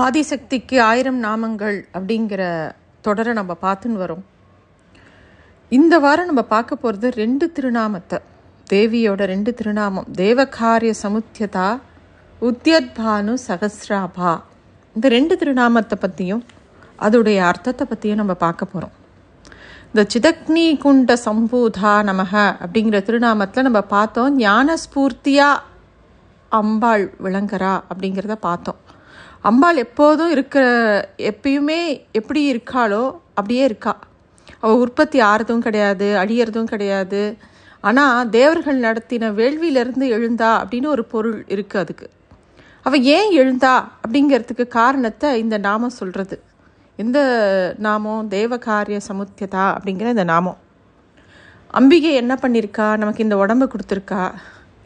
ஆதிசக்திக்கு ஆயிரம் நாமங்கள் அப்படிங்கிற தொடரை நம்ம பார்த்துன்னு வரோம். இந்த வாரம் நம்ம பார்க்க போகிறது ரெண்டு திருநாமத்தை. தேவியோட ரெண்டு திருநாமம். தேவகாரிய சமுத்தியதா உத்தியத்பானு சகசிராபா. இந்த ரெண்டு திருநாமத்தை பற்றியும் அதோடைய அர்த்தத்தை பற்றியும் நம்ம பார்க்க போகிறோம் இந்த சிதக்னி குண்ட சம்பூதா நமக அப்படிங்கிற திருநாமத்தில் நம்ம பார்த்தோம் ஞானஸ்பூர்த்தியாக அம்பாள் விளங்குறா அப்படிங்கிறத பார்த்தோம். அம்பாள் எப்போதும் இருக்கிற எப்பயுமே எப்படி இருக்காளோ அப்படியே இருக்கா. அவள் உற்பத்தி ஆறதும் கிடையாது அழியறதும் கிடையாது. ஆனால் தேவர்கள் நடத்தின வேள்வியிலிருந்து எழுந்தா அப்படின்னு ஒரு பொருள் இருக்குது அதுக்கு. அவள் ஏன் எழுந்தா அப்படிங்கிறதுக்கு காரணத்தை இந்த நாமம் சொல்கிறது இந்த நாமம்? தேவகாரிய சமுத்தியதா அப்படிங்கிற இந்த நாமம். அம்பிகை என்ன பண்ணியிருக்கா நமக்கு இந்த உடம்பு கொடுத்துருக்கா.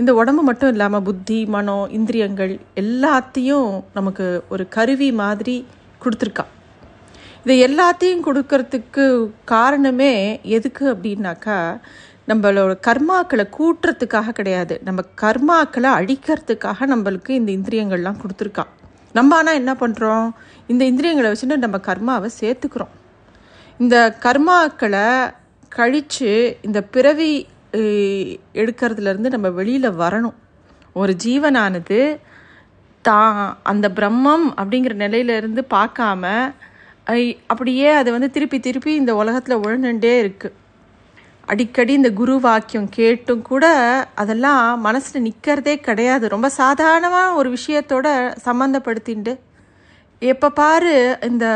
இந்த உடம்பு மட்டும் இல்லாமல் புத்தி மனம் இந்திரியங்கள் எல்லாத்தையும் நமக்கு ஒரு கருவி மாதிரி கொடுத்துருக்கா. இதை எல்லாத்தையும் கொடுக்கறதுக்கு காரணமே எதுக்கு அப்படின்னாக்கா நம்மளோட கர்மாக்களை கூட்டுறதுக்காக கிடையாது. நம்ம கர்மாக்களை அழிக்கிறதுக்காக நம்மளுக்கு இந்த இந்திரியங்கள்லாம் கொடுத்துருக்கா. நம்ம ஆனால் என்ன பண்ணுறோம் இந்த இந்திரியங்களை வச்சுட்டு நம்ம கர்மாவை சேர்த்துக்கிறோம். இந்த கர்மாக்களை கழித்து இந்த பிறவி எடுக்கிறதுலேருந்து நம்ம வெளியில் வரணும். ஒரு ஜீவனானது தான் அந்த பிரம்மம் அப்படிங்கிற நிலையிலேருந்து பார்க்காம அப்படியே அதை வந்து திருப்பி திருப்பி இந்த உலகத்தில் உழந்துட்டே இருக்குது அடிக்கடி இந்த குரு வாக்கியம் கேட்டும் கூட அதெல்லாம் மனசில் நிற்கிறதே கிடையாது. ரொம்ப சாதாரணமாக ஒரு விஷயத்தோட சம்மந்தப்படுத்திண்டு எப்போ பாரு இந்த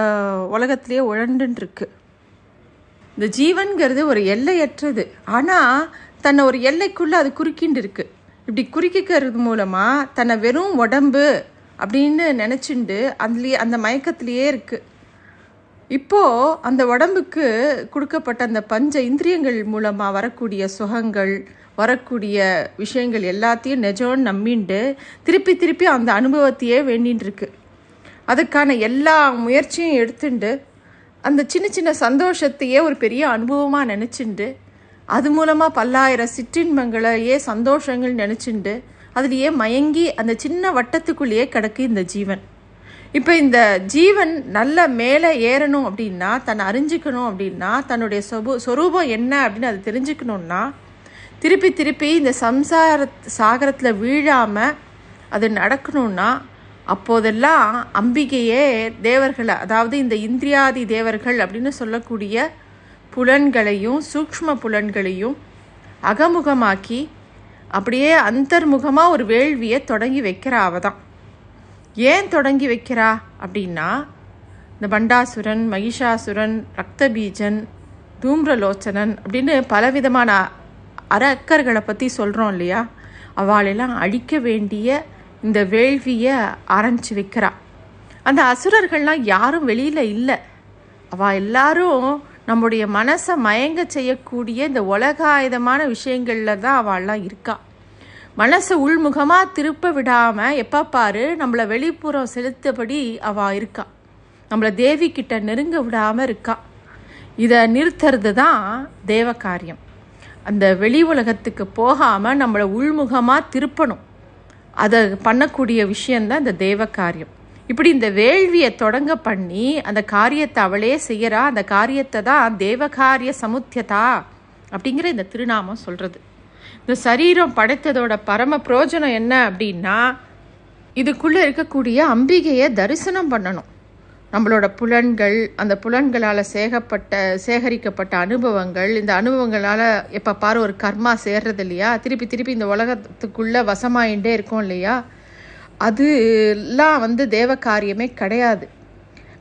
உலகத்திலேயே உழண்டுருக்கு இந்த ஜீவன்கிறது ஒரு எல்லையற்றது. ஆனால் தன்னை ஒரு எல்லைக்குள்ளே அது குறுக்கிண்டு இருக்குது இப்படி குறுக்கிக்கிறது மூலமாக தன்னை வெறும் உடம்பு அப்படின்னு நினச்சிண்டு அதுலேயே அந்த மயக்கத்திலேயே இருக்குது இப்போது அந்த உடம்புக்கு கொடுக்கப்பட்ட அந்த பஞ்ச இந்திரியங்கள் மூலமாக வரக்கூடிய சுகங்கள் வரக்கூடிய விஷயங்கள் எல்லாத்தையும் நிஜம்னு நம்பிண்டு திருப்பி திருப்பி அந்த அனுபவத்தையே வேண்டின்னு அதுக்கான எல்லா முயற்சியும் எடுத்துண்டு அந்த சின்ன சின்ன சந்தோஷத்தையே ஒரு பெரிய அனுபவமாக நினச்சிண்டு அது மூலமாக பல்லாயிரம் சிற்றின்பங்களையே சந்தோஷங்கள் நினச்சிண்டு அதுலேயே மயங்கி அந்த சின்ன வட்டத்துக்குள்ளேயே கிடக்கு இந்த ஜீவன். இப்போ இந்த ஜீவன் நல்ல மேலே ஏறணும் அப்படின்னா தன்னை அறிஞ்சிக்கணும் அப்படின்னா தன்னுடைய சொபு சொரூபம் என்ன அப்படின்னு அதை தெரிஞ்சுக்கணுன்னா திருப்பி திருப்பி இந்த சம்சார சாகரத்தில் வீழாமல் அது நடக்கணும்னா அப்போதெல்லாம் அம்பிகையே தேவர்களை அதாவது இந்த இந்திரியாதி தேவர்கள் அப்படின்னு சொல்லக்கூடிய புலன்களையும் சூக்ஷ்ம புலன்களையும் அகமுகமாக்கி அப்படியே அந்தர்முகமாக ஒரு வேள்வியை தொடங்கி வைக்கிறா அவ தான் ஏன் தொடங்கி வைக்கிறா? அப்படின்னா இந்த பண்டாசுரன் மகிஷாசுரன் ரக்தபீஜன் தூம்ரலோச்சனன் அப்படின்னு பலவிதமான அரக்கர்களை பற்றி சொல்கிறோம் இல்லையா? அவளெல்லாம் அழிக்க வேண்டிய இந்த வேள்வியை ஆரம்பித்து வைக்கிறா. அந்த அசுரர்கள்லாம் யாரும் வெளியில் இல்லை. அவள் எல்லாரும் நம்முடைய மனசை மயங்க செய்யக்கூடிய இந்த உலகாயுதமான விஷயங்களில் தான் அவள்லாம் இருக்கா. மனசை உள்முகமாக திருப்ப விடாமல் எப்போ பாரு நம்மளை வெளிப்புறம் செலுத்தபடி அவள் இருக்கா. நம்மளை தேவி கிட்ட நெருங்க விடாமல் இருக்கா. இதை நிறுத்துறது தான் தேவ காரியம். அந்த வெளி உலகத்துக்கு போகாமல் நம்மளை உள்முகமாக திருப்பணும். அதை பண்ணக்கூடிய விஷயந்தான் இந்த தேவ காரியம். இப்படி இந்த வேள்வியை தொடங்க பண்ணி அந்த காரியத்தை அவளே செய்கிறா அந்த காரியத்தை தான் தேவகாரிய சமுத்தியதா அப்படிங்கிற இந்த திருநாமம் சொல்கிறது இந்த சரீரம் படைத்ததோட பரம பிரயோஜனம் என்ன அப்படின்னா இதுக்குள்ளே இருக்கக்கூடிய அம்பிகையை தரிசனம் பண்ணணும். நம்மளோட புலன்கள் அந்த புலன்களால் சேகப்பட்ட சேகரிக்கப்பட்ட அனுபவங்கள் இந்த அனுபவங்களால் எப்போ பாரு ஒரு கர்மா சேர்றது இல்லையா? திருப்பி திருப்பி இந்த உலகத்துக்குள்ளே வசமாயிண்டே இருக்கும் இல்லையா? அதுலாம் வந்து தேவ காரியமே கிடையாது.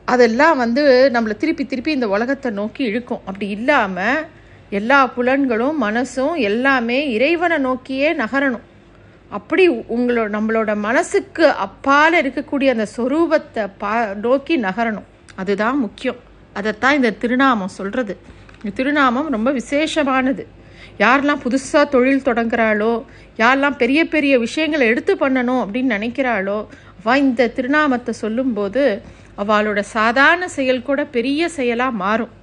அதெல்லாம் வந்து நம்மளை திருப்பி திருப்பி இந்த உலகத்தை நோக்கி இழுக்கும். அப்படி இல்லாமல் எல்லா புலன்களும் மனசும் எல்லாமே இறைவனை நோக்கியே நகரணும். அப்படி உங்களோட நம்மளோட மனசுக்கு அப்பால் இருக்கக்கூடிய அந்த சொரூபத்தை பா நோக்கி நகரணும். அதுதான் முக்கியம். அதைத்தான் இந்த திருநாமம் சொல்கிறது இந்த திருநாமம் ரொம்ப விசேஷமானது. யாரெல்லாம் புதுசாக தொழில் தொடங்குறாளோ யாரெல்லாம் பெரிய பெரிய விஷயங்களை எடுத்து பண்ணணும் அப்படின்னு நினைக்கிறாளோ அவள் இந்த திருநாமத்தை சொல்லும்போது அவளோட சாதாரண செயல் கூட பெரிய செயலாக மாறும்.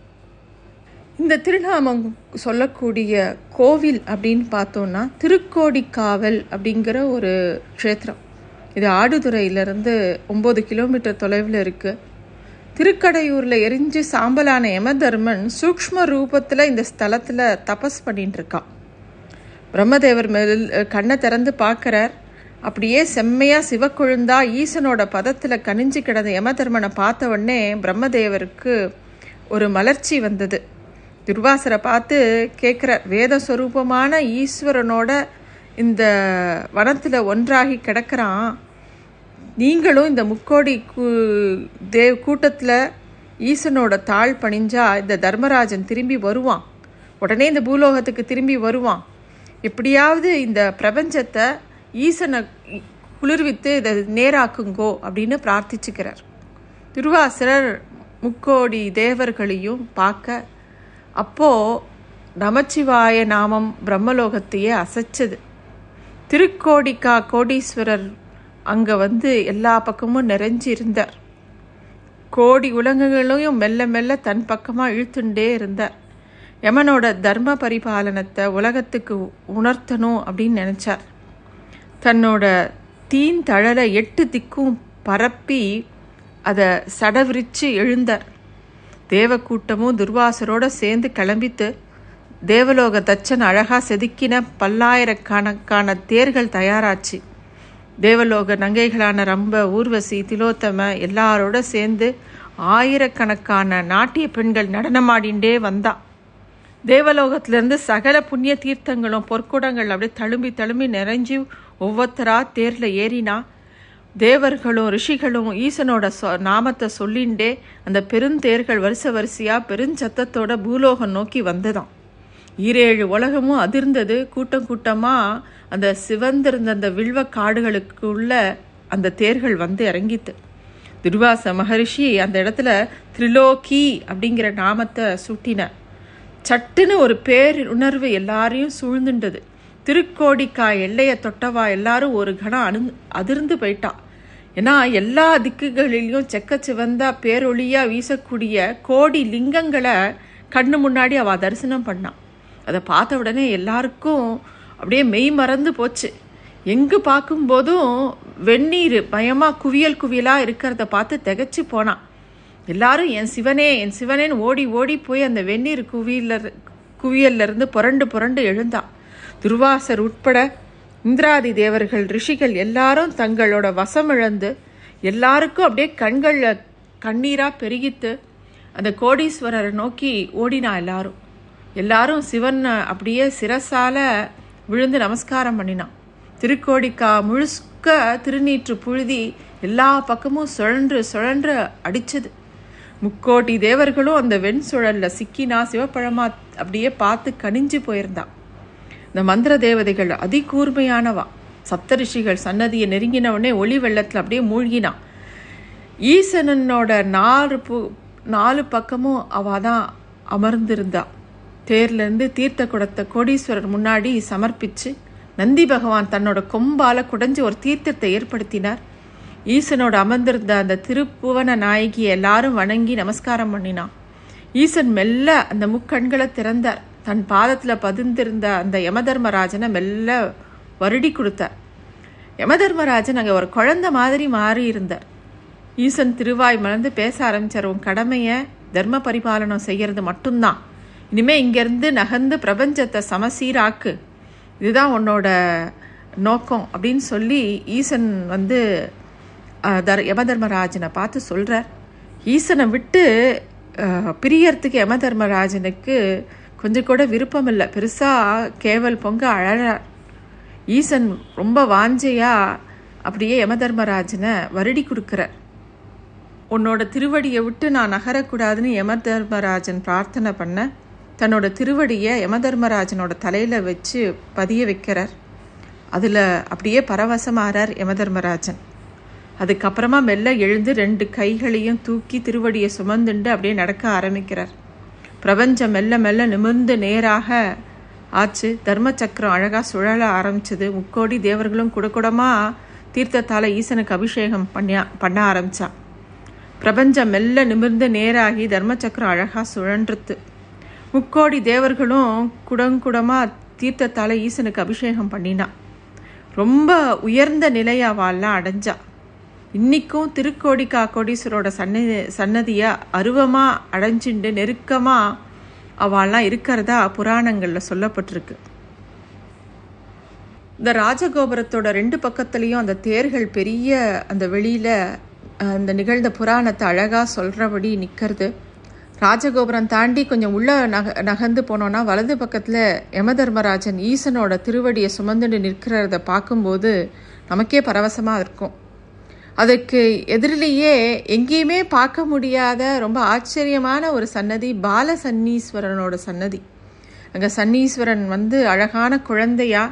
இந்த திருநாமம் சொல்லக்கூடிய கோவில் அப்படின்னு பார்த்தோன்னா திருக்கோடிக்காவல் அப்படிங்கிற ஒரு க்ஷேத்திரம். இது ஆடுதுறையிலேருந்து ஒம்பது கிலோமீட்டர் தொலைவில் இருக்குது திருக்கடையூரில் எரிஞ்சு சாம்பலான யமதர்மன் சூக்ஷ்ம ரூபத்தில் இந்த ஸ்தலத்தில் தபஸ் பண்ணிட்டு இருக்கான். பிரம்மதேவர் மேல் கண்ணை திறந்து பார்க்குறார். அப்படியே செம்மையாக சிவக்கொழுந்தா ஈசனோட பதத்தில் கனிஞ்சு கிடந்த யமதர்மனை பார்த்த உடனே பிரம்மதேவருக்கு ஒரு மலர்ச்சி வந்தது. துர்வாசரை பார்த்து கேட்குற வேத ஸ்வரூபமான ஈஸ்வரனோட இந்த வனத்தில் ஒன்றாகி கிடக்கிறான். நீங்களும் இந்த முக்கோடி கூ தேவ் கூட்டத்தில் ஈசனோட தாழ் பணிஞ்சா இந்த தர்மராஜன் திரும்பி வருவான். உடனே இந்த பூலோகத்துக்கு திரும்பி வருவான். எப்படியாவது இந்த பிரபஞ்சத்தை ஈசனை குளிர்வித்து இதை நேராக்குங்கோ அப்படின்னு பிரார்த்திச்சுக்கிறார். திருவாசிரர் முக்கோடி தேவர்களையும் பார்க்க அப்போது நமச்சிவாய நாமம் பிரம்மலோகத்தையே அசைச்சது. திருக்கோடிக்கா கோடீஸ்வரர் அங்கே வந்து எல்லா பக்கமும் நிறைஞ்சி இருந்தார். கோடி உலகங்களையும் மெல்ல மெல்ல தன் பக்கமாக இழுத்துண்டே இருந்தார். யமனோட தர்ம பரிபாலனத்தை உலகத்துக்கு உணர்த்தணும் அப்படின்னு நினச்சார். தன்னோட தீன் தழலை எட்டு திக்கும் பரப்பி அதை சடவிரிச்சு எழுந்தார். தேவக்கூட்டமும் துர்வாசரோட சேர்ந்து கிளம்பித்து தேவலோக தச்சன் அழகாக செதுக்கின பல்லாயிரக்கணக்கான தேர்கள் தயாராச்சு. தேவலோக நங்கைகளான ரம்ப ஊர்வசி திலோத்தம எல்லாரோட சேர்ந்து ஆயிரக்கணக்கான நாட்டிய பெண்கள் நடனமாடிண்டே வந்தா. தேவலோகத்திலிருந்து சகல புண்ணிய தீர்த்தங்களும் பொற்குடங்கள் அப்படியே தழும்பி தழும்பி நிறைஞ்சி ஒவ்வொருத்தரா தேரில் ஏறினா தேவர்களும் ரிஷிகளும் ஈசனோட சொ நாமத்தை சொல்லிண்டே அந்த பெருந்தேர்கள் வரிசை வரிசையாக பெருஞ்சத்தத்தோட பூலோகம் நோக்கி வந்ததாம். ஈரேழு உலகமும் அதிர்ந்தது. கூட்டம் கூட்டமாக அந்த சிவந்திருந்த அந்த வில்வ காடுகளுக்குள்ள அந்த தேர்கள் வந்து இறங்கித்து. துர்வாச மகரிஷி அந்த இடத்துல திரிலோகி அப்படிங்கிற நாமத்தை சூட்டினார் சட்டுன்னு ஒரு பேர் உணர்வு எல்லாரையும் சூழ்ந்துண்டது. திருக்கோடிக்கா எல்லையை தொட்டவா எல்லாரும் ஒரு கணம் அணு அதிர்ந்து போயிட்டா. ஏன்னா எல்லா திக்குகளிலையும் செக்க சிவந்தா பேரொழியாக வீசக்கூடிய கோடி லிங்கங்களை கண்ணு முன்னாடி அவ தரிசனம் பண்ணான் அதை பார்த்த உடனே எல்லாருக்கும் அப்படியே மெய் மறந்து போச்சு. எங்கு பார்க்கும்போதும் வெந்நீர் பயமாக குவியல் குவியலாக இருக்கிறத பார்த்து திகச்சு போனான் எல்லாரும் என் சிவனே என் சிவனேன்னு ஓடி ஓடி போய் அந்த வெந்நீர் குவியல குவியல்லிருந்து புரண்டு புரண்டு எழுந்தான் துர்வாசர் உட்பட இந்திராதி தேவர்கள் ரிஷிகள் எல்லாரும் தங்களோட வசம் இழந்து எல்லாருக்கும் அப்படியே கண்களில் கண்ணீராக பெருகித்து அந்த கோடீஸ்வரரை நோக்கி ஓடினா எல்லாரும். எல்லாரும் சிவன் அப்படியே சிரசால விழுந்து நமஸ்காரம் பண்ணினான். திருக்கோடிக்கா முழுக்க திருநீற்று புழுதி எல்லா பக்கமும் சுழன்று சுழன்று அடிச்சது. முக்கோட்டி தேவர்களும் அந்த வெண் சுழல்ல சிக்கினா சிவப்பழமா அப்படியே பார்த்து கனிஞ்சு போயிருந்தான். இந்த மந்திர தேவதைகள் அதிகூர்மையானவா. சப்தரிஷிகள் சன்னதியை நெருங்கினவனே ஒளி வெள்ளத்தில் அப்படியே மூழ்கினான். ஈசனனோட நாலு பு நாலு பக்கமும் அவ தான் அமர்ந்திருந்தா. தேர்லேருந்து தீர்த்த குடத்தை கோடீஸ்வரர் முன்னாடி சமர்ப்பித்து நந்தி பகவான் தன்னோட கொம்பால குடைஞ்சு ஒரு தீர்த்தத்தை ஏற்படுத்தினார். ஈசனோடு அமர்ந்திருந்த அந்த திருப்புவன நாயகி எல்லாரும் வணங்கி நமஸ்காரம் பண்ணினான். ஈசன் மெல்ல அந்த முக்கண்களை திறந்தார். தன் பாதத்தில் பதிந்திருந்த அந்த யமதர்மராஜனை மெல்ல வருடி கொடுத்தார். யமதர்மராஜன் அங்கே ஒரு குழந்தை மாதிரி மாறி இருந்தார். ஈசன் திருவாய் மலர்ந்து பேச ஆரம்பித்தார் உன் கடமையை தர்ம பரிபாலனம் செய்கிறது மட்டும்தான். இனிமே இங்கேருந்து நகர்ந்து பிரபஞ்சத்தை சமசீராக்கு. இதுதான் உன்னோட நோக்கம் அப்படின்னு சொல்லி ஈசன் வந்து தர் யமதர்மராஜனை பார்த்து சொல்கிறார் ஈசனை விட்டு அஹ், பிரியறதுக்கு யமதர்மராஜனுக்கு கொஞ்சம் கூட விருப்பம் இல்லை. பெருசாக கேவல் பொங்க அழறார். ஈசன் ரொம்ப வாஞ்சையாக அப்படியே யமதர்மராஜனை வருடி கொடுக்குறார். உன்னோட திருவடியை விட்டு நான் நகரக்கூடாதுன்னு யமதர்மராஜன் பிரார்த்தனை பண்ண. தன்னோட திருவடியை யமதர்மராஜனோட தலையில் வச்சு பதிய வைக்கிறார். அதில் அப்படியே பரவசமாகிறார் யமதர்மராஜன். அதுக்கப்புறமா மெல்ல எழுந்து ரெண்டு கைகளையும் தூக்கி திருவடியை சுமந்துண்டு அப்படியே நடக்க ஆரம்பிக்கிறார். பிரபஞ்சம் மெல்ல மெல்ல நிமிர்ந்து நேராக ஆச்சு. தர்ம சக்கரம் அழகாக சுழல ஆரம்பிச்சது. முக்கோடி தேவர்களும் குடகுடமா தீர்த்தத்தால் ஈசனுக்கு அபிஷேகம் பண்ணியா பண்ண ஆரம்பித்தான் பிரபஞ்சம் மெல்ல நிமிர்ந்து நேராகி தர்ம சக்கரம் அழகாக சுழன்றுத்து. முக்கோடி தேவர்களும் குடங்குடமாக தீர்த்தத்தால ஈசனுக்கு அபிஷேகம் பண்ணினான் ரொம்ப உயர்ந்த நிலை அவள்லாம் அடைஞ்சா. இன்னிக்கும் திருக்கோடி காக்கோடீஸ்வரோட சன்னதி சன்னதியை அருவமாக அடைஞ்சுண்டு நெருக்கமாக அவெல்லாம் இருக்கிறதா புராணங்களில் சொல்லப்பட்டிருக்கு. இந்த ராஜகோபுரத்தோட ரெண்டு பக்கத்துலேயும் அந்த தேர்கள் பெரிய அந்த வெளியில் அந்த நிகழ்ந்த புராணத்தை அழகாக சொல்கிறபடி நிற்கிறது ராஜகோபுரம் தாண்டி கொஞ்சம் உள்ள நக நகர்ந்து போனோன்னா வலது பக்கத்தில் யமதர்மராஜன் ஈசனோட திருவடியை சுமந்துட்டு நிற்கிறத பார்க்கும்போது நமக்கே பரவசமாக இருக்கும். அதுக்கு எதிரிலேயே எங்கேயுமே பார்க்க முடியாத ரொம்ப ஆச்சரியமான ஒரு சன்னதி பால சன்னீஸ்வரனோட சன்னதி. அங்கே சன்னீஸ்வரன் வந்து அழகான குழந்தையா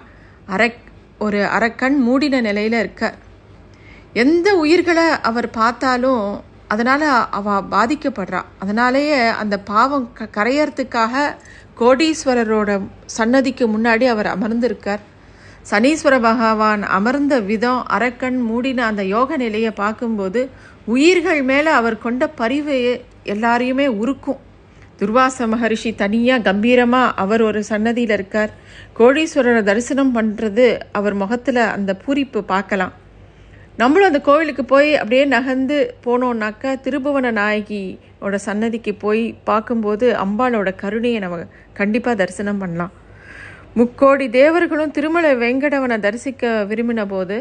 அரை ஒரு அரைக்கண் மூடின நிலையில் இருக்க எந்த உயிர்களை அவர் பார்த்தாலும் அதனால் அவள் பாதிக்கப்படுறா. அதனாலேயே அந்த பாவம் க கரையறதுக்காக கோடீஸ்வரரோட சன்னதிக்கு முன்னாடி அவர் அமர்ந்திருக்கார். சனீஸ்வர பகவான் அமர்ந்த விதம் அரக்கண் மூடின அந்த யோக நிலையை பார்க்கும்போது உயிர்கள் மேலே அவர் கொண்ட பரிவு எல்லாரையுமே உருக்கும். துர்வாச மகரிஷி தனியாக கம்பீரமாக அவர் ஒரு சன்னதியில் இருக்கார். கோடீஸ்வரரை தரிசனம் பண்ணுறது அவர் முகத்தில் அந்த பூரிப்பு பார்க்கலாம். நம்மளும் அந்த கோவிலுக்கு போய் அப்படியே நகர்ந்து போனோம்னாக்கா திருபுவன நாயகியோட சன்னதிக்கு போய் பார்க்கும்போது அம்பாளோட கருணையை நம்ம கண்டிப்பாக தரிசனம் பண்ணலாம். முக்கோடி தேவர்களும் திருமலை வெங்கடவனை தரிசிக்க விரும்பின போது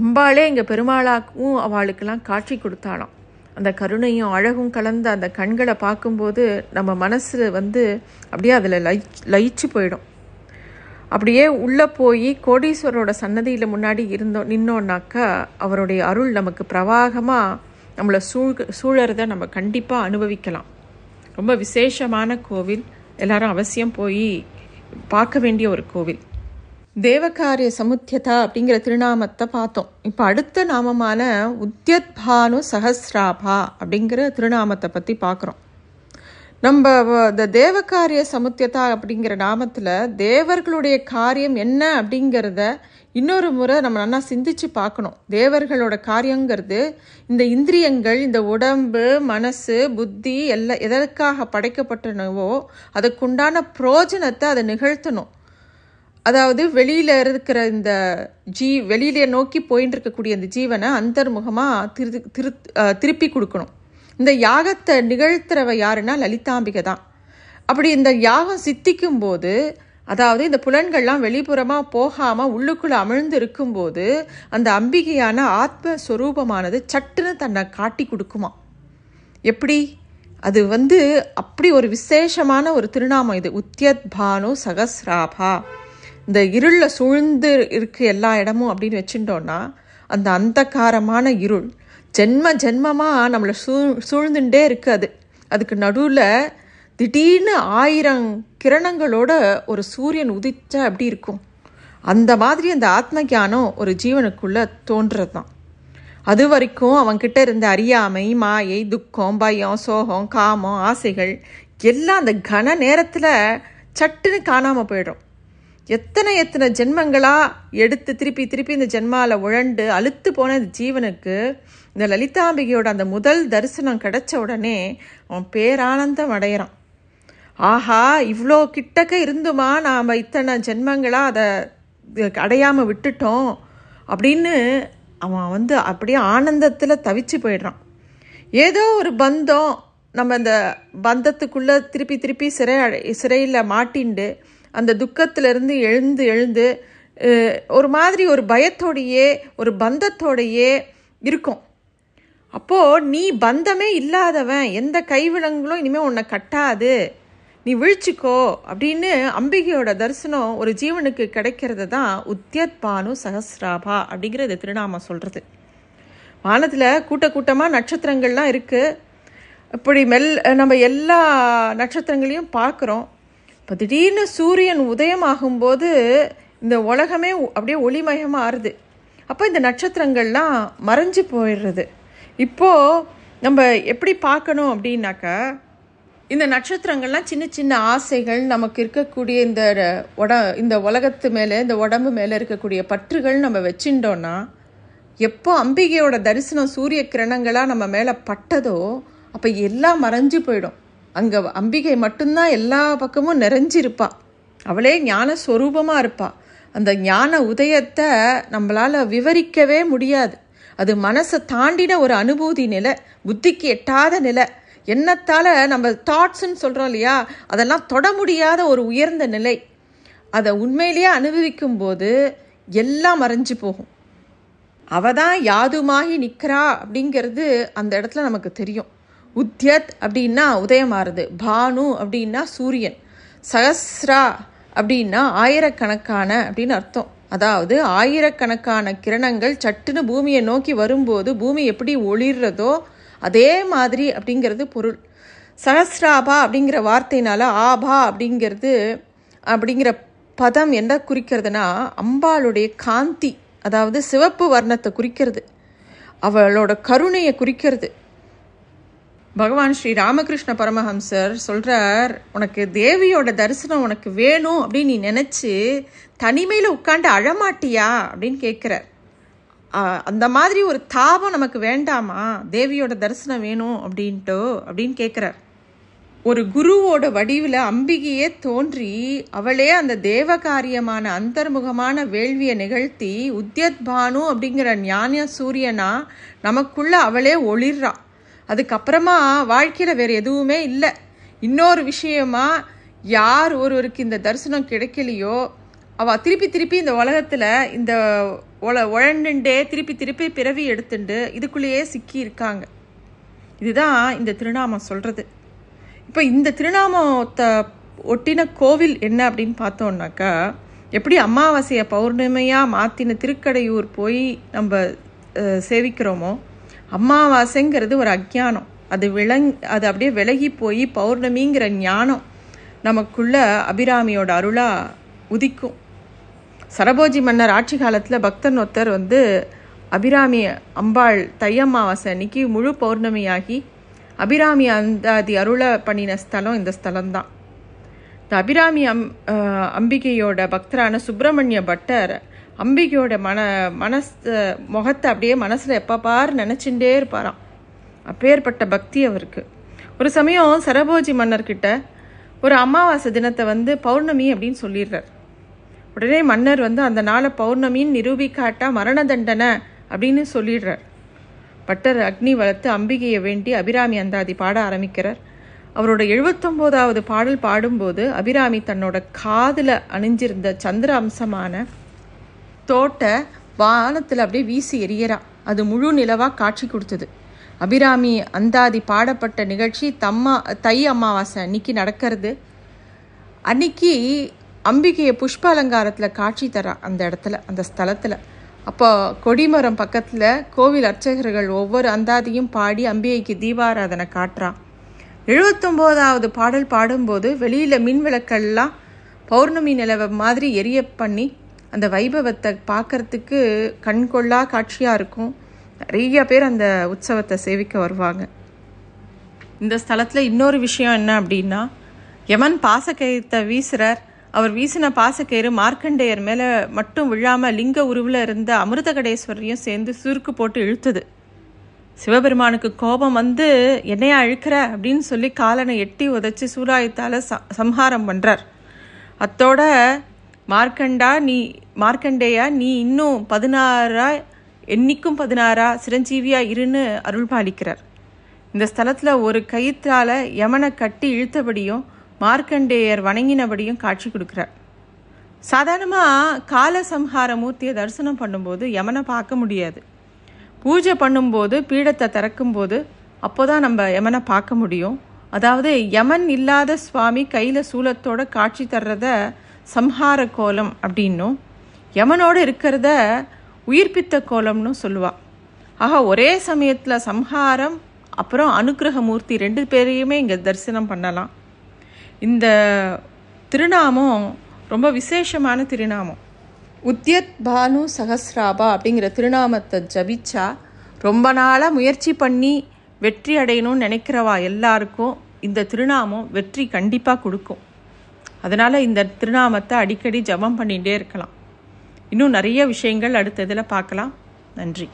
அம்பாளே இங்கே பெருமாளாக்கும் அவளுக்கெல்லாம் காட்சி கொடுத்தாளாம். அந்த கருணையும் அழகும் கலந்த அந்த கண்களை பார்க்கும்போது நம்ம மனசு வந்து அப்படியே அதில் லை லயிச்சு போயிடும். அப்படியே உள்ளே போய் கோடீஸ்வரோட சன்னதியில் முன்னாடி இருந்தோம் நின்னோன்னாக்கா அவருடைய அருள் நமக்கு பிரவாகமாக நம்மளை சூழ் சூழறதை நம்ம கண்டிப்பாக அனுபவிக்கலாம். ரொம்ப விசேஷமான கோவில். எல்லாரும் அவசியம் போய் பார்க்க வேண்டிய ஒரு கோவில். தேவகாரிய சமுத்தியதா அப்படிங்கிற திருநாமத்தை பார்த்தோம். இப்போ அடுத்த நாமமான உத்தியத்பானு சஹஸ்ராபா அப்படிங்கிற திருநாமத்தை பற்றி பார்க்குறோம். நம்ம இந்த தேவகாரிய சமுத்தியதா அப்படிங்கிற நாமத்தில் தேவர்களுடைய காரியம் என்ன அப்படிங்கிறத இன்னொரு முறை நம்ம நல்லா சிந்திச்சு பார்க்கணும். தேவர்களோட காரியங்கிறது இந்த இந்திரியங்கள் இந்த உடம்பு மனசு புத்தி எல்லாம் எதற்காக படைக்கப்பட்டனவோ அதுக்குண்டான புரோஜனத்தை அதை நிகழ்த்தணும். அதாவது வெளியில் இருக்கிற இந்த ஜீ வெளியிலே நோக்கி போயின்னு இருக்கக்கூடிய இந்த ஜீவனை அந்தர்முகமாக திரு திரு திருப்பி கொடுக்கணும். இந்த யாகத்தை நிகழ்த்துறவ யாருன்னா லலிதாம்பிகை தான் அப்படி இந்த யாகம் சித்திக்கும் போது அதாவது இந்த புலன்கள்லாம் வெளிப்புறமாக போகாமல் உள்ளுக்குள்ளே அமிழ்ந்து இருக்கும்போது அந்த அம்பிகையான ஆத்மஸ்வரூபமானது சட்டுன்னு தன்னை காட்டி கொடுக்குமா? எப்படி? அது வந்து அப்படி ஒரு விசேஷமான ஒரு திருநாமம் இது. உத்தியத் பானு சகஸ்ராபா. இந்த இருளில் சூழ்ந்து இருக்கு எல்லா இடமும் அப்படின்னு வச்சுட்டோன்னா அந்த அந்தகாரமான இருள் ஜென்ம ஜென்மமாக நம்மளை சூ சூழ்ந்துட்டே இருக்குது. அது அதுக்கு நடுவில் திடீர்னு ஆயிரம் கிரணங்களோட ஒரு சூரியன் உதிச்சா அப்படி இருக்கும்? அந்த மாதிரி அந்த ஆத்ம ஞானம் ஒரு ஜீவனுக்குள்ளே தோன்றுறது தான் அது வரைக்கும் அவன்கிட்ட இருந்த அறியாமை மாயை துக்கம் பயம் சோகம் காமம் ஆசைகள் எல்லாம் அந்த கன நேரத்தில் சட்டுன்னு காணாமல் போயிடும். எத்தனை எத்தனை ஜென்மங்களாக எடுத்து திருப்பி திருப்பி இந்த ஜென்மாவில் உழண்டு அழுத்து போன ஜீவனுக்கு இந்த லலிதாம்பிகையோட அந்த முதல் தரிசனம் கிடைச்ச உடனே அவன் பேரானந்தம் அடையிறான். ஆஹா இவ்வளோ கிட்டக்க இருந்துமா நாம் இத்தனை ஜென்மங்களாக அதை அடையாமல் விட்டுட்டோம் அப்படின்னு அவன் வந்து அப்படியே ஆனந்தத்தில் தவிச்சு போயிடுறான். ஏதோ ஒரு பந்தம் நம்ம அந்த பந்தத்துக்குள்ளே திருப்பி திருப்பி சிறை சிறையில் மாட்டிண்டு அந்த துக்கத்திலேருந்து எழுந்து எழுந்து ஒரு மாதிரி ஒரு பயத்தோடையே ஒரு பந்தத்தோடையே இருக்கும். அப்போது நீ பந்தமே இல்லாதவன் எந்த கைவிலங்களும் இனிமேல் உன்னை கட்டாது. நீ விழிச்சிக்கோ அப்படின்னு அம்பிகையோட தரிசனம் ஒரு ஜீவனுக்கு கிடைக்கிறது தான் உத்தியத் பானு சஹஸ்ராபா அப்படிங்கிறது திருநாம சொல்கிறது வானத்தில் கூட்ட கூட்டமாக நட்சத்திரங்கள்லாம் இருக்குது இப்படி மெல் நம்ம எல்லா நட்சத்திரங்களையும் பார்க்குறோம். இப்போ திடீர்னு சூரியன் உதயமாகும்போது இந்த உலகமே அப்படியே ஒளிமயமாக ஆறுது. அப்போ இந்த நட்சத்திரங்கள்லாம் மறைஞ்சு போயிடுறது. இப்போது நம்ம எப்படி பார்க்கணும் அப்படின்னாக்கா இந்த நட்சத்திரங்கள்லாம் சின்ன சின்ன ஆசைகள் நமக்கு இருக்கக்கூடிய இந்த உட இந்த உலகத்து மேலே இந்த உடம்பு மேலே இருக்கக்கூடிய பற்றுகள் நம்ம வச்சுட்டோன்னா எப்போ அம்பிகையோட தரிசனம் சூரிய கிரணங்களாக நம்ம மேலே பட்டதோ அப்போ எல்லாம் மறைஞ்சு போயிடும். அங்கே அம்பிகை மட்டும்தான் எல்லா பக்கமும் நிறைஞ்சிருப்பா. அவளே ஞான ஸ்வரூபமாக இருப்பாள் அந்த ஞான உதயத்தை நம்மளால் விவரிக்கவே முடியாது. அது மனசை தாண்டின ஒரு அனுபூதி நிலை புத்திக்கு எட்டாத நிலை. எண்ணத்தால் நம்ம தாட்ஸ்ன்னு சொல்கிறோம் இல்லையா? அதெல்லாம் தொட முடியாத ஒரு உயர்ந்த நிலை. அதை உண்மையிலேயே அனுபவிக்கும் போது எல்லாம் மறைஞ்சு போகும். அவ தான் யாதுமாகி நிற்கிறா அப்படிங்கிறது அந்த இடத்துல நமக்கு தெரியும். உத்யத் அப்படின்னா உதயமாறுது பானு அப்படின்னா சூரியன் சகஸ்ரா அப்படின்னா ஆயிரக்கணக்கான அப்படின்னு அர்த்தம். அதாவது ஆயிரக்கணக்கான கிரணங்கள் சட்டுன்னு பூமியை நோக்கி வரும்போது பூமி எப்படி ஒளிர்றதோ அதே மாதிரி அப்படிங்கிறது பொருள். சஹஸ்ராபா அப்படிங்கிற வார்த்தையினால ஆபா அப்படிங்கிறது அப்படிங்கிற பதம் என்ன குறிக்கிறதுனா அம்பாளுடைய காந்தி அதாவது சிவப்பு வர்ணத்தை குறிக்கிறது. அவளோட கருணையை குறிக்கிறது. பகவான் ஸ்ரீ ராமகிருஷ்ண பரமஹம்சர் சொல்கிறார் உனக்கு தேவியோட தரிசனம் உனக்கு வேணும் அப்படின்னு நீ நினச்சி தனிமையில் உட்காந்து அழமாட்டியா? அப்படின்னு கேட்குறார். அந்த மாதிரி ஒரு தாபம் நமக்கு வேண்டாமா? தேவியோட தரிசனம் வேணும் அப்படின்ட்டு அப்படின்னு கேட்குறார். ஒரு குருவோட வடிவில் அம்பிகையே தோன்றி அவளே அந்த தேவகாரியமான அந்தர்முகமான வேள்வியை நிகழ்த்தி உத்யத் பானு அப்படிங்கிற ஞான சூரியனா நமக்குள்ள அவளே ஒளிர்றா. அதுக்கப்புறமா வாழ்க்கையில் வேறு எதுவுமே இல்லை. இன்னொரு விஷயமா யார் ஒருவருக்கு இந்த தரிசனம் கிடைக்கலையோ அவள் திருப்பி திருப்பி இந்த உலகத்தில் இந்த உல உழண்டுண்டே திருப்பி திருப்பி பிறவி எடுத்துண்டு இதுக்குள்ளேயே சிக்கி இருக்காங்க. இதுதான் இந்த திருநாமம் சொல்கிறது இப்போ இந்த திருநாமத்தை ஒட்டின கோவில் என்ன அப்படின்னு பார்த்தோம்னாக்கா எப்படி அமாவாசையை பௌர்ணமியாக மாற்றின திருக்கடையூர் போய் நம்ம சேவிக்கிறோமோ அமாவாசைங்கிறது ஒரு அஜ்ஞானம். அது விளங் அது அப்படியே விலகி போய் பௌர்ணமிங்கிற ஞானம் நமக்குள்ள அபிராமியோட அருளாக உதிக்கும். சரபோஜி மன்னர் ஆட்சி காலத்தில் பக்தன் ஒருத்தர் வந்து அபிராமி அம்பாள் தையம்மாவாசை அன்னைக்கு முழு பௌர்ணமியாகி அபிராமி அந்தாதி அருளை பண்ணின ஸ்தலம் இந்த ஸ்தலம்தான். இந்த அபிராமி அம் அம்பிகையோட பக்தரான சுப்பிரமணிய பட்டர் அம்பிகையோட மன மனஸ் முகத்தை அப்படியே மனசில் எப்போ பார் நினச்சிட்டே இருப்பாராம். அப்பேற்பட்ட பக்தி அவருக்கு. ஒரு சமயம் சரபோஜி மன்னர்கிட்ட ஒரு அமாவாசை தினத்தை வந்து பௌர்ணமி அப்படின்னு சொல்லிடுறார். உடனே மன்னர் வந்து அந்த நாளை பௌர்ணமின்னு நிரூபிக்காட்டா மரண தண்டனை அப்படின்னு சொல்லிடுறார். பட்டர் அக்னி வளர்த்து அம்பிகையை வேண்டி அபிராமி அந்தாதி பாட ஆரம்பிக்கிறார். அவரோட எழுபத்தொம்போதாவது பாடல் பாடும்போது அபிராமி தன்னோட காதில் அணிஞ்சிருந்த சந்திர அம்சமான தோட்ட வானத்தில் அப்படியே வீசி எரியறா அது முழு நிலவாக காட்சி கொடுத்தது. அபிராமி அந்தாதி பாடப்பட்ட நிகழ்ச்சி தம்மா தை அமாவாசை அன்னைக்கு நடக்கிறது. அன்னைக்கு அம்பிகையை புஷ்ப அலங்காரத்தில் காட்சி தரான் அந்த இடத்துல அந்த ஸ்தலத்தில். அப்போ கொடிமரம் பக்கத்தில் கோவில் அர்ச்சகர்கள் ஒவ்வொரு அந்தாதியும் பாடி அம்பிகைக்கு தீபாராதனை காட்டுறான் எழுபத்தொம்போதாவது பாடல் பாடும்போது வெளியில் மின் விளக்கெல்லாம் பௌர்ணமி நிலவை மாதிரி எரிய பண்ணி அந்த வைபவத்தை பார்க்கறதுக்கு கண்கொள்ளா காட்சியாக இருக்கும். நிறைய பேர் அந்த உற்சவத்தை சேவிக்க வருவாங்க. இந்த ஸ்தலத்தில் இன்னொரு விஷயம் என்ன அப்படின்னா யமன் பாசக்கயிறத்தை வீசுகிறார் அவர் வீசின பாசக்கயிறு மார்க்கண்டேயர் மேலே மட்டும் விழாமல் லிங்க உருவில் இருந்த அமிர்தகடேஸ்வரையும் சேர்ந்து சுருக்கு போட்டு இழுத்துது. சிவபெருமானுக்கு கோபம் வந்து என்னையா இழுக்கிற? அப்படின்னு சொல்லி காலனை எட்டி உதைச்சி சூலாயத்தால் ச சம்ஹாரம் பண்ணுறார் அத்தோட மார்க்கண்டா நீ மார்க்கண்டேயா நீ இன்னும் பதினாறா என்னைக்கும் பதினாறா சிரஞ்சீவியா இருன்னு அருள் பாலிக்கிறார் இந்த ஸ்தலத்தில் ஒரு கயிற்றால் யமனை கட்டி இழுத்தபடியும் மார்க்கண்டேயர் வணங்கினபடியும் காட்சி கொடுக்குறார். சாதாரணமாக கால சம்ஹார மூர்த்தியை தரிசனம் பண்ணும்போது யமனை பார்க்க முடியாது. பூஜை பண்ணும்போது பீடத்தை திறக்கும்போது அப்போ தான் நம்ம யமனை பார்க்க முடியும். அதாவது யமன் இல்லாத சுவாமி கையில் சூலத்தோட காட்சி தர்றத சம்ஹார கோலம் அப்படின்னும். யமனோடு இருக்கிறத உயிர்ப்பித்த கோலம்னு சொல்லுவாள் ஆக ஒரே சமயத்தில் சம்ஹாரம் அப்புறம் அனுகிரகமூர்த்தி ரெண்டு பேரையுமே இங்கே தரிசனம் பண்ணலாம். இந்த திருநாமம் ரொம்ப விசேஷமான திருநாமம். உத்யத் பானு சஹஸ்ராபா அப்படிங்கிற திருநாமத்தை ஜபிச்சா ரொம்ப நாளாக முயற்சி பண்ணி வெற்றி அடையணும்னு நினைக்கிறவா எல்லாருக்கும் இந்த திருநாமம் வெற்றி கண்டிப்பாக கொடுக்கும். அதனால் இந்த திருநாமத்தை அடிக்கடி ஜபம் பண்ணிகிட்டே இருக்கலாம். இன்னும் நிறைய விஷயங்கள் அடுத்த இதில் பார்க்கலாம். நன்றி.